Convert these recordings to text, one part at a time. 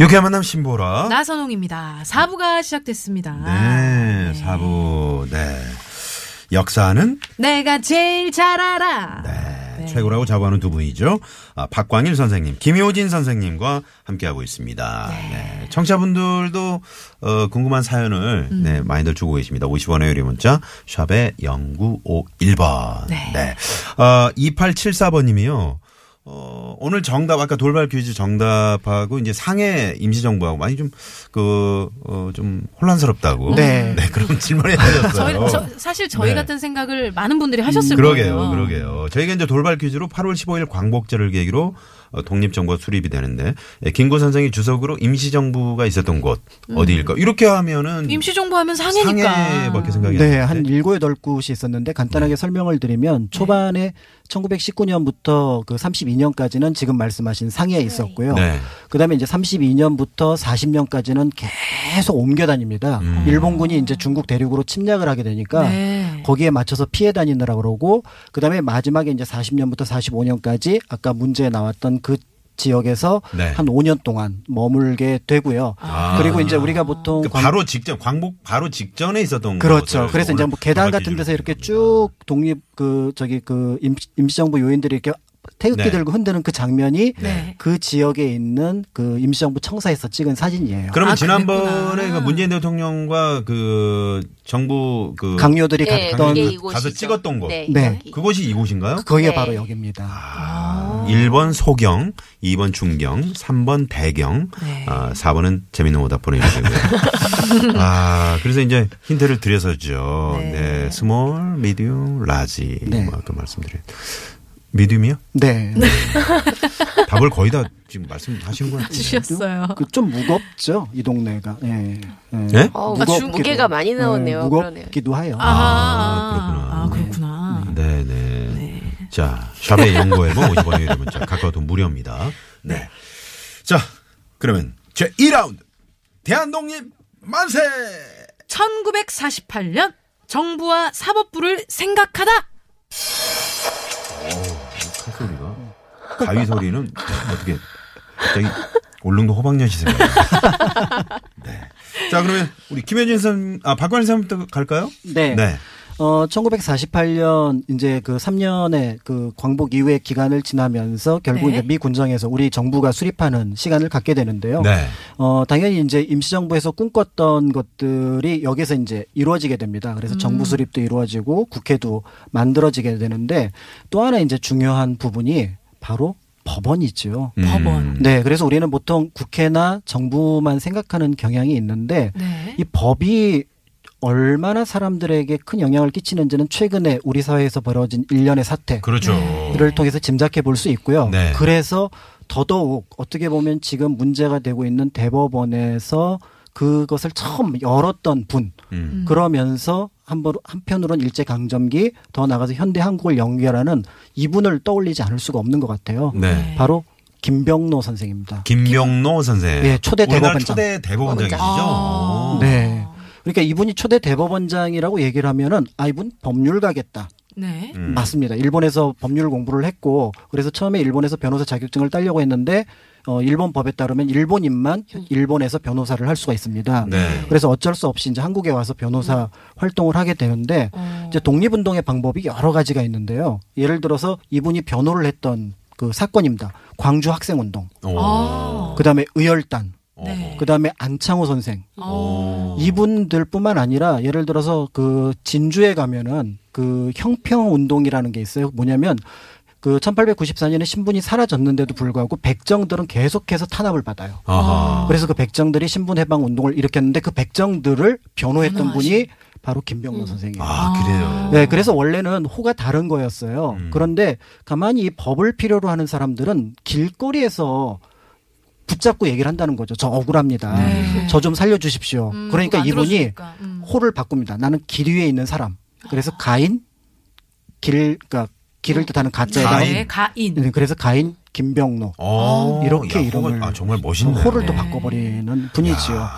유쾌한 만남 신보라. 나선홍입니다. 사부가 시작됐습니다. 네, 사부. 네. 역사는 내가 제일 잘 알아. 네, 최고라고 자부하는 두 분이죠. 아, 박광일 선생님, 김효진 선생님과 함께하고 있습니다. 네. 청취자분들도 어, 궁금한 사연을 음. 네, 많이들 주고 계십니다. 50원의 유리 문자 샵에 0951번. 네. 어, 2874번님이요. 어, 오늘 정답, 아까 돌발 퀴즈 정답하고 이제 상해 임시정부하고 많이 좀, 그, 어, 좀 혼란스럽다고. 네. 그런 질문을 해주셨어요. 저희, 저, 사실 저희 네. 같은 생각을 많은 분들이 하셨을 그러게요, 거예요. 그러게요. 저희가 이제 돌발 퀴즈로 8월 15일 광복절을 계기로 어, 독립정부가 수립이 되는데 예, 김구 선생이 주석으로 임시정부가 있었던 곳 어디일까? 이렇게 하면은 임시정부 하면 상해니까. 상해밖에 생각이 네, 안 한. 일곱 여덟 곳이 있었는데 간단하게 설명을 드리면 초반에 1919년부터 그 32년까지는 지금 말씀하신 상해에 있었고요. 네. 그다음에 이제 32년부터 40년까지는 계속 옮겨 다닙니다. 음. 일본군이 이제 중국 대륙으로 침략을 하게 되니까 네. 거기에 맞춰서 피해 다니느라 그러고 그다음에 마지막에 이제 40년부터 45년까지 아까 문제에 나왔던 그 지역에서 네. 한 5년 동안 머물게 되고요. 아. 그리고 이제 우리가 보통 그 광- 바로 직전 광복 바로 직전에 있었던 그렇죠. 그래서 이제 뭐 계단 같은 데서 이렇게 쭉 독립 그 저기 그 임- 임시정부 요인들이 이렇게 태극기 네. 들고 흔드는 그 장면이 네. 그 지역에 있는 그 임시정부 청사에서 찍은 사진이에요. 그러면 아, 지난번에. 그 문재인 대통령과 그 정부 그 강요들이 예, 갔던. 가서 찍었던 곳. 네. 네. 여기. 그곳이 이곳인가요? 거기가 네. 바로 여기입니다. 아, 1번 소경, 2번 중경, 3번 대경, 네. 아, 4번은 재밌는 오답 보내주시고요. 아, 그래서 이제 힌트를 드렸었죠. 네. 네. small, medium, large. 네. 뭐 아까 말씀드린. medium이요? 네. 답을 거의 다 지금 말씀하신 것 같아요. 주셨어요. 그 좀 무겁죠 이 동네가. 예. 예. 네? 어우, 무겁기도- 무게가 많이 나오네요. 예, 그러네요. 무겁기도 해요. 아, 그렇구나. 아, 그렇구나. 네네. 자, 샵의 연구 앨범 50원의 유료 문자 카카오톡 무료입니다. 네. 자, 그러면 제 2라운드. 대한독립 만세! 1948년 정부와 사법부를 생각하다. 가위 소리는 어떻게 갑자기 울릉도 호박엿이 생각나요. 네. 자 그러면 우리 김현진 선, 아 박관희 선부터 갈까요? 네. 네. 어, 1948년 이제 그 3년의 그 광복 이후의 기간을 지나면서 결국 네. 이제 미 군정에서 우리 정부가 수립하는 시간을 갖게 되는데요. 네. 어, 당연히 이제 임시정부에서 꿈꿨던 것들이 여기서 이제 이루어지게 됩니다. 그래서 정부 수립도 이루어지고 국회도 만들어지게 되는데 또 하나 이제 중요한 부분이 바로 법원이죠. 음. 법원. 네, 그래서 우리는 보통 국회나 정부만 생각하는 경향이 있는데 네. 이 법이 얼마나 사람들에게 큰 영향을 끼치는지는 최근에 우리 사회에서 벌어진 일련의 사태를 그렇죠. 통해서 짐작해 볼 수 있고요. 네. 그래서 더더욱 어떻게 보면 지금 문제가 되고 있는 대법원에서 그것을 처음 열었던 분 음. 그러면서 한번 한편으로는 일제 강점기 더 나가서 현대 한국을 연결하는 이분을 떠올리지 않을 수가 없는 것 같아요. 네. 바로 김병노 선생입니다. 김병노 선생. 예, 초대 대법원장. 초대 대법원장이시죠. 아. 오. 네. 그러니까 이분이 초대 대법원장이라고 얘기를 하면은 아 이분 법률가겠다. 네. 음. 맞습니다. 일본에서 법률 공부를 했고 그래서 처음에 일본에서 변호사 자격증을 따려고 했는데 어 일본 법에 따르면 일본인만 일본에서 변호사를 할 수가 있습니다. 네. 그래서 어쩔 수 없이 이제 한국에 와서 변호사 활동을 하게 되는데 어. 이제 독립운동의 방법이 여러 가지가 있는데요. 예를 들어서 이분이 변호를 했던 그 사건입니다. 광주 학생운동, 오. 아. 그다음에 의열단, 네. 그 다음에 안창호 선생, 어. 이분들 뿐만 아니라 예를 들어서 그 진주에 가면은 그 형평 운동이라는 게 있어요. 뭐냐면 그 1894년에 신분이 사라졌는데도 불구하고 백정들은 계속해서 탄압을 받아요. 아하. 그래서 그 백정들이 신분 해방 운동을 일으켰는데 그 백정들을 변호했던. 분이 바로 김병로 선생이에요. 아, 그래요. 네, 그래서 원래는 호가 다른 거였어요. 음. 그런데 가만히 이 법을 필요로 하는 사람들은 길거리에서 붙잡고 얘기를 한다는 거죠. 저 억울합니다. 네. 저좀 살려주십시오. 음, 그러니까 이분이. 음. 호를 바꿉니다. 나는 길 위에 있는 사람. 그래서 가인, 길, 그러니까 길을 뜻하는 가짜에다가 가인? 네, 가인. 네, 그래서 가인 김병로 어, 이렇게 야, 이름을 호가- 아, 정말 멋있네. 호를 또 네. 바꿔버리는 분이지요.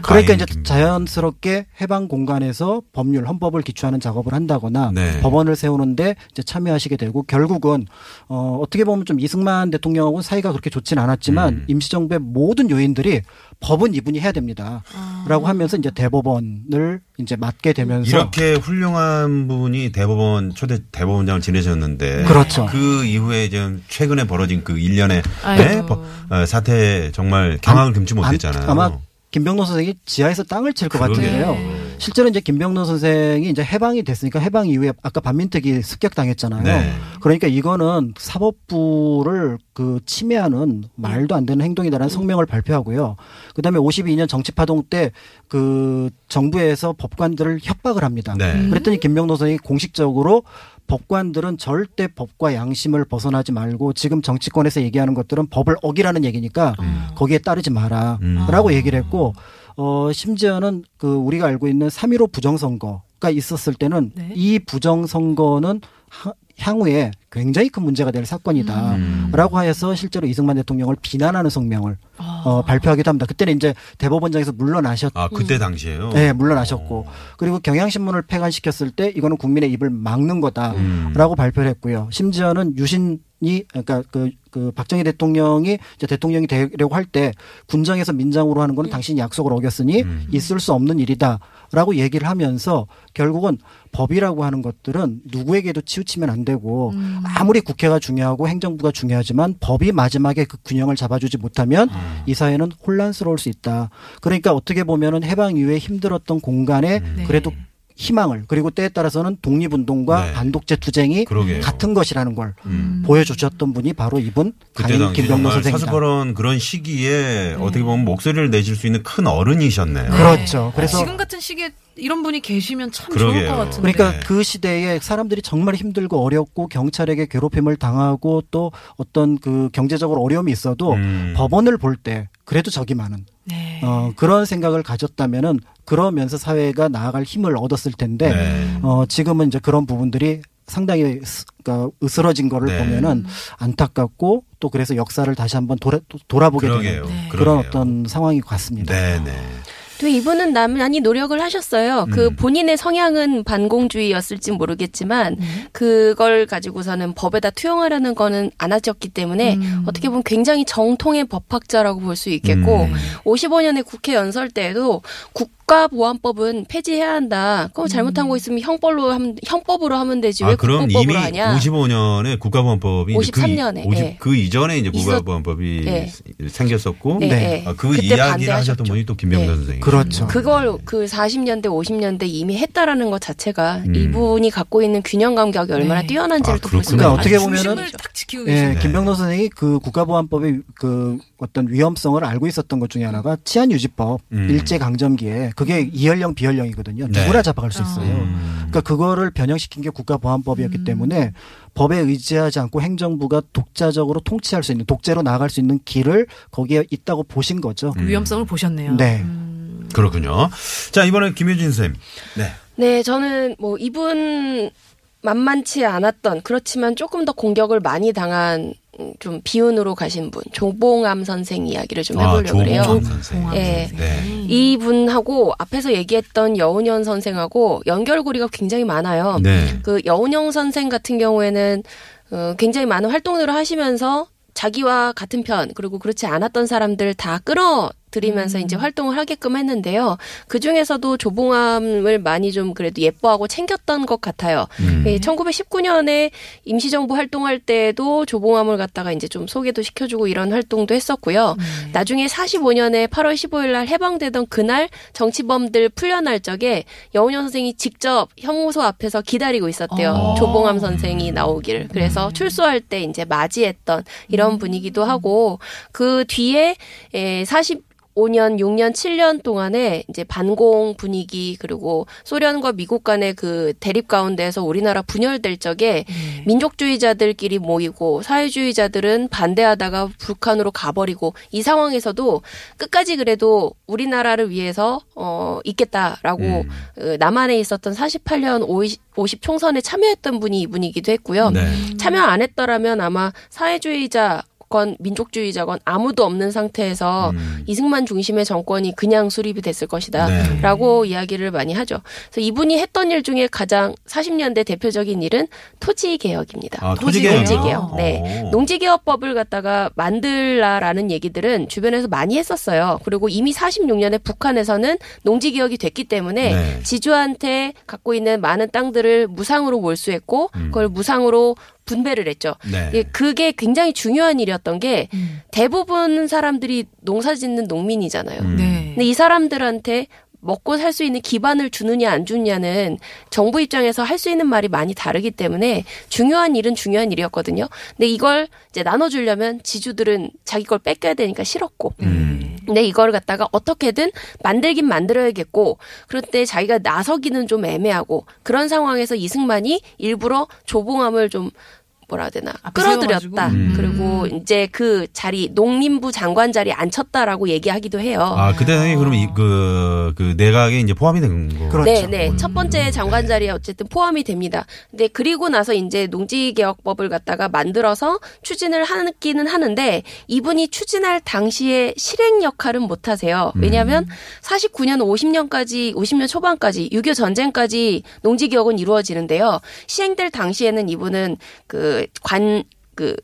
그러니까 가인 이제. 자연스럽게 해방 공간에서 법률 헌법을 기초하는 작업을 한다거나 네. 법원을 세우는데 이제 참여하시게 되고 결국은 어 어떻게 보면 좀 이승만 대통령하고 사이가 그렇게 좋진 않았지만 음. 임시정부의 모든 요인들이 법은 이분이 해야 됩니다라고 하면서 이제 대법원을 이제 맡게 되면서 이렇게 훌륭한 분이 대법원 초대 대법원장을 지내셨는데 그렇죠. 그 이후에 좀 최근에 벌어 진 그 일련의. 네? 버- 어, 사태 정말 경악을 금치 못했잖아요. 안- 아마 김병로 선생이 지하에서 땅을 칠 것. 같은데요. 실제로 이제 김병로 선생이 이제 해방이 됐으니까 해방 이후에 아까 반민특위 습격당했잖아요. 네. 그러니까 이거는 사법부를 그 침해하는 말도 안 되는 행동이다라는 성명을 발표하고요. 그다음에 52년 정치파동 때 그 정부에서 법관들을 협박을 합니다. 네. 그랬더니 김병로 선생이 공식적으로 법관들은 절대 법과 양심을 벗어나지 말고 지금 정치권에서 얘기하는 것들은 법을 어기라는 얘기니까 거기에 따르지 마라. 음. 라고 얘기를 했고, 어, 심지어는 그 우리가 알고 있는 3.15 부정선거가 있었을 때는 네. 이 부정선거는 하- 향후에 굉장히 큰 문제가 될 사건이다. 음. 라고 하여서 실제로 이승만 대통령을 비난하는 성명을 아. 어, 발표하기도 합니다. 그때는 이제 대법원장에서 물러나셨 아 그때 당시에요. 네, 물러나셨고 그리고 경향신문을 폐간시켰을 때 이거는 국민의 입을 막는 거다라고 음. 발표를 했고요. 심지어는 유신이 그러니까 그, 그 박정희 대통령이 이제 대통령이 되려고 할 때 군정에서 민장으로 하는 거는 당신이 약속을 어겼으니 음. 있을 수 없는 일이다라고 얘기를 하면서 결국은 법이라고 하는 것들은 누구에게도 치우치면 안 되고 음. 아무리 국회가 중요하고 행정부가 중요하지만 법이 마지막에 그 균형을 잡아주지 못하면 음. 이 사회는 혼란스러울 수 있다. 그러니까 어떻게 보면은 해방 이후에 힘들었던 공간에 네. 그래도 희망을 그리고 때에 따라서는 독립운동과 네. 반독재 투쟁이 그러게요. 같은 것이라는 걸 음. 보여주셨던 분이 바로 이분 당시 김병로 선생입니다. 사수벌원 그런 시기에 어떻게 보면 목소리를 내실 수 있는 큰 어른이셨네요. 그렇죠. 그래서 지금 같은 시기에 이런 분이 계시면 참 그러게요. 좋을 것 같은데. 그러니까 네. 그 시대에 사람들이 정말 힘들고 어렵고 경찰에게 괴롭힘을 당하고 또 어떤 그 경제적으로 어려움이 있어도 음. 법원을 볼 때 그래도 적이 많은 네. 어, 그런 생각을 가졌다면은 그러면서 사회가 나아갈 힘을 얻었을 텐데 네. 어, 지금은 이제 그런 부분들이 상당히 으스, 그러니까 으스러진 거를 네. 보면은 안타깝고 또 그래서 역사를 다시 한번 돌아, 돌아보게 그러게요. 되는 네. 그런 그러게요. 어떤 상황이 같습니다. 네, 네. 또 이분은 나만이 노력을 하셨어요. 그 음. 본인의 성향은 반공주의였을지 모르겠지만 네. 그걸 가지고서는 법에다 투영하려는 거는 안 하셨기 때문에 음. 어떻게 보면 굉장히 정통의 법학자라고 볼 수 있겠고 음. 55년에 국회 연설 때에도 국 가보안법은 폐지해야 한다. 그거 잘못한 거 있으면 형벌로 하면 형법으로 하면 되지 왜 아, 그럼 이미 하냐? 55년에 국가보안법이 이제 53년에, 그, 50 예. 그 이전에 이제 국가보안법이 예. 생겼었고 네, 네. 네. 아, 그 이야기를 반대하셨죠. 하셨던 분이 또 김병선 네. 선생님. 그렇죠. 그걸 그 40년대 50년대 이미 했다라는 것 자체가 음. 이분이 갖고 있는 균형 감각이 얼마나 네. 뛰어난지를 아, 또 그렇구나. 있는 어떻게 보면은 예, 계시네. 김병로 선생이 그 국가보안법의 그 어떤 위험성을 알고 있었던 것 중에 하나가 치안 유지법 음. 일제 강점기에 그게 이연령 비연령이거든요. 네. 누구나 잡아갈 수 있어요. 음. 그러니까 그거를 변형시킨 게 국가보안법이었기 음. 때문에 법에 의지하지 않고 행정부가 독자적으로 통치할 수 있는 독재로 나아갈 수 있는 길을 거기에 있다고 보신 거죠. 음. 위험성을 보셨네요. 네. 음. 그렇군요. 자, 이번에 김효진 선생님. 네. 네, 저는 뭐 이분 만만치 않았던 그렇지만 조금 더 공격을 많이 당한 음, 좀 비운으로 가신 분 조봉암 선생 이야기를 좀 아, 해보려고. 조봉암 선생. 조봉암 예. 선생. 네. 이 분하고 앞에서 얘기했던 여운현 선생하고 연결고리가 굉장히 많아요. 네. 그 여운영 선생 같은 경우에는 어, 굉장히 많은 활동들을 하시면서 자기와 같은 편 그리고 그렇지 않았던 사람들 다 끌어 들이면서 이제 활동을 하게끔 했는데요. 그 중에서도 조봉암을 많이 좀 그래도 예뻐하고 챙겼던 것 같아요. 음. 예, 1919년에 임시정부 활동할 때도 조봉암을 갖다가 이제 좀 소개도 시켜주고 이런 활동도 했었고요. 네. 나중에 45년에 8월 15일 날 해방되던 그날 정치범들 풀려날 적에 여운현 선생이 직접 형무소 앞에서 기다리고 있었대요. 어. 조봉암 선생이 나오기를. 그래서 출소할 때 이제 맞이했던 이런 분이기도 하고 그 뒤에 에, 40 5년, 6년, 7년 동안에 이제 반공 분위기 그리고 소련과 미국 간의 그 대립 가운데에서 우리나라 분열될 적에 민족주의자들끼리 모이고 사회주의자들은 반대하다가 북한으로 가버리고 이 상황에서도 끝까지 그래도 우리나라를 위해서 어 있겠다라고 음. 어, 남한에 있었던 48년 50, 50 총선에 참여했던 분이 이분이기도 했고요. 네. 참여 안 했더라면 아마 사회주의자 건 민족주의자건 아무도 없는 상태에서 음. 이승만 중심의 정권이 그냥 수립이 됐을 것이다. 네. 라고 이야기를 많이 하죠. 그래서 이분이 했던 일 중에 가장 40년대 대표적인 일은 토지 개혁입니다. 아, 토지. 농지 개혁. 네. 농지 개혁법을 갖다가 만들라라는 얘기들은 주변에서 많이 했었어요. 그리고 이미 46년에 북한에서는 농지 개혁이 됐기 때문에 네. 지주한테 갖고 있는 많은 땅들을 무상으로 몰수했고 음. 그걸 무상으로 분배를 했죠. 네. 예, 그게 굉장히 중요한 일이었던 게 음. 대부분 사람들이 농사 짓는 농민이잖아요. 음. 네. 근데 이 사람들한테 먹고 살 수 있는 기반을 주느냐 안 주느냐는 정부 입장에서 할 수 있는 말이 많이 다르기 때문에 중요한 일은 중요한 일이었거든요. 근데 이걸 이제 나눠주려면 지주들은 자기 걸 뺏겨야 되니까 싫었고. 음. 근데 이걸 갖다가 어떻게든 만들긴 만들어야겠고 그런데 자기가 나서기는 좀 애매하고 그런 상황에서 이승만이 일부러 조봉암을 좀 뭐라 해야 되나 끌어들였다. 음. 그리고 이제 그 자리 농림부 장관 자리 앉혔다라고 얘기하기도 해요. 아, 그때 그럼 이, 그, 그 내각에 이제 포함이 된 거. 그렇죠. 네, 네. 첫 번째 장관 자리에 어쨌든 포함이 됩니다. 근데 그리고 나서 이제 농지개혁법을 갖다가 만들어서 추진을 하기는 하는데 이분이 추진할 당시에 실행 역할은 못 하세요. 왜냐하면 49년, 50년까지, 50년 초반까지 6.25 전쟁까지 농지개혁은 이루어지는데요. 시행될 당시에는 이분은 그 관, 그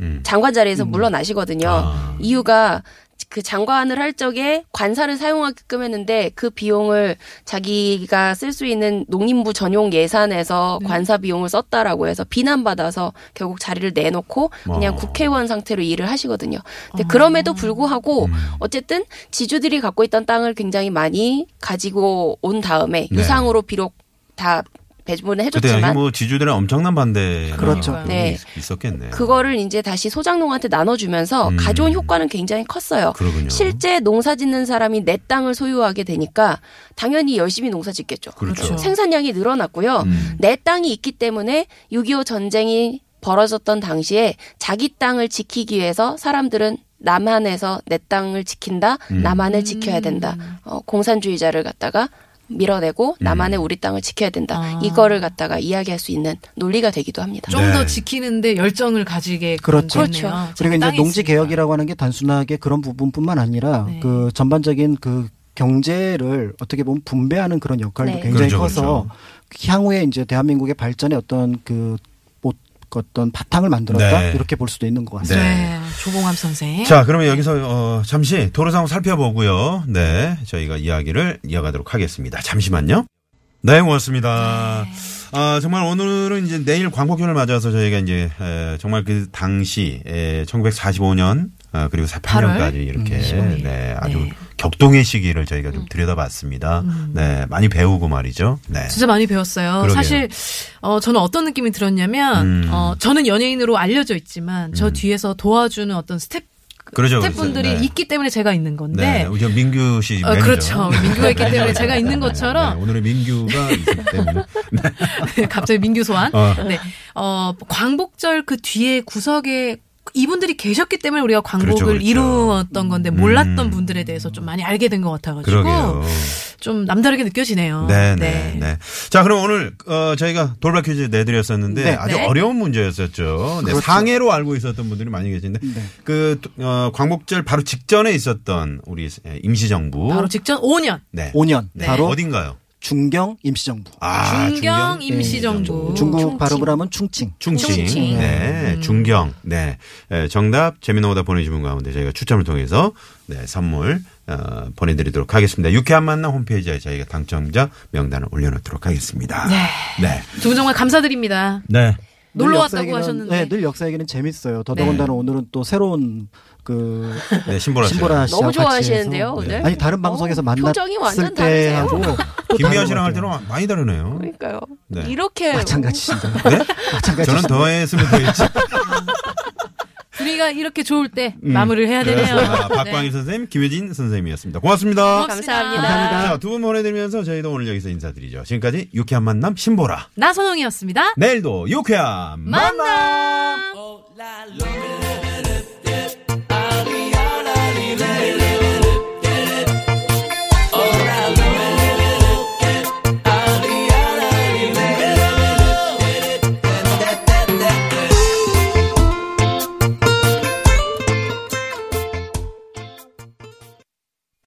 음. 장관 자리에서 물러나시거든요. 아. 이유가 그 장관을 할 적에 관사를 사용하게끔 했는데 그 비용을 자기가 쓸 수 있는 농림부 전용 예산에서 관사 비용을 썼다라고 해서 비난받아서 결국 자리를 내놓고 그냥 어. 국회의원 상태로 일을 하시거든요. 근데 그럼에도 불구하고 음. 어쨌든 지주들이 갖고 있던 땅을 굉장히 많이 가지고 온 다음에 네. 유상으로 비록 다 배분을 해줬지만 뭐 지주들의 엄청난 반대. 그렇죠. 네. 있었겠네요. 그거를 이제 다시 소장농한테 나눠주면서 음. 가져온 효과는 굉장히 컸어요. 그러군요. 실제 농사 짓는 사람이 내 땅을 소유하게 되니까 당연히 열심히 농사 짓겠죠. 그렇죠. 그렇죠. 생산량이 늘어났고요. 음. 내 땅이 있기 때문에 6.25 전쟁이 벌어졌던 당시에 자기 땅을 지키기 위해서 사람들은 남한에서 내 땅을 지킨다, 음. 남한을 지켜야 된다. 어, 공산주의자를 갖다가 밀어내고 음. 남한의 우리 땅을 지켜야 된다. 아. 이거를 갖다가 이야기할 수 있는 논리가 되기도 합니다. 좀 네. 더 지키는데 열정을 가지게 그렇죠. 그렇죠. 그리고 이제 농지. 개혁이라고 하는 게 단순하게 그런 부분뿐만 아니라 네. 그 전반적인 그 경제를 어떻게 보면 분배하는 그런 역할도 네. 굉장히 그렇죠, 커서 향후에 이제 대한민국의 발전에 어떤 그 못- 어떤 바탕을 만들었다 네. 이렇게 볼 수도 있는 것 같습니다. 네. 네. 조봉암 선생. 자, 그러면 여기서 어, 잠시 도로 상황 살펴보고요. 네, 저희가 이야기를 이어가도록 하겠습니다. 잠시만요. 네, 고맙습니다. 아, 정말 오늘은 이제 내일 광복절을 맞아서 저희가 이제 에, 정말 그 당시 에, 1945년 아, 그리고 48년까지 이렇게 음, 15일. 네, 아주 네. 격동의 시기를 저희가 좀 들여다봤습니다. 네, 많이 배우고 말이죠. 네. 진짜 많이 배웠어요. 그러게요. 사실 어 저는 어떤 느낌이 들었냐면 음. 어 저는 연예인으로 알려져 있지만 저 뒤에서 도와주는 어떤 스텝 그렇죠. 네. 있기 때문에 제가 있는 건데 네, 민규 씨 어. 그렇죠. 민규가 있기 때문에 제가 있는 것처럼 네, 오늘의 민규가 있기 때문에. 갑자기 민규 소환. 어. 네. 어, 광복절 그 뒤에 구석에 이분들이 계셨기 때문에 우리가 광복을 그렇죠, 그렇죠. 이루었던 건데 몰랐던 음. 분들에 대해서 좀 많이 알게 된 것 같아가지고 그러게요. 좀 남다르게 느껴지네요. 네, 네, 네. 자, 그럼 오늘 어 저희가 돌발 퀴즈 내드렸었는데 네. 아주 네. 어려운 문제였었죠. 네, 그렇죠. 상해로 알고 있었던 분들이 많이 계신데 네. 그 어, 광복절 바로 직전에 있었던 우리 임시정부 바로 직전 5년 네. 5년 네. 바로 어딘가요? 중경 임시정부. 아, 중경 중경 임시정부. 중국 충칭. 발음을 하면 충칭. 충칭. 충칭. 네, 음. 중경. 네. 에, 정답 재미난 오다 보내주신 분 가운데 저희가 추첨을 통해서 네, 선물 어, 보내드리도록 하겠습니다. 유쾌한 만남 홈페이지에 저희가 당첨자 명단을 올려놓도록 하겠습니다. 네. 네. 두 분 정말 감사드립니다. 네. 놀러 늘 왔다고 하셨는데. 네, 늘 역사 얘기는 재밌어요. 더더군다나 오늘은 또 새로운 그 네, 신보라 씨. 신보라 씨와 너무 같이 좋아하시는데요, 해서. 오늘? 아니 다른 방송에서 어, 만났을 표정이 완전 때하고 또 김미아 씨랑 할 같아요. 많이 다르네요. 그러니까요. 네. 이렇게 마찬가지신데. 네? 마찬가지. 저는 더 했으면 더 했지. 분위기가 이렇게 좋을 때 마무리를 해야 되네요. 그렇습니다. 박광일 네. 선생님, 김혜진 선생님이었습니다. 고맙습니다. 고맙습니다. 감사합니다. 자, 두 분 보내드리면서 저희도 오늘 여기서 인사드리죠. 지금까지 유쾌한 만남 신보라. 나선홍이었습니다. 내일도 유쾌한 만남! 만남.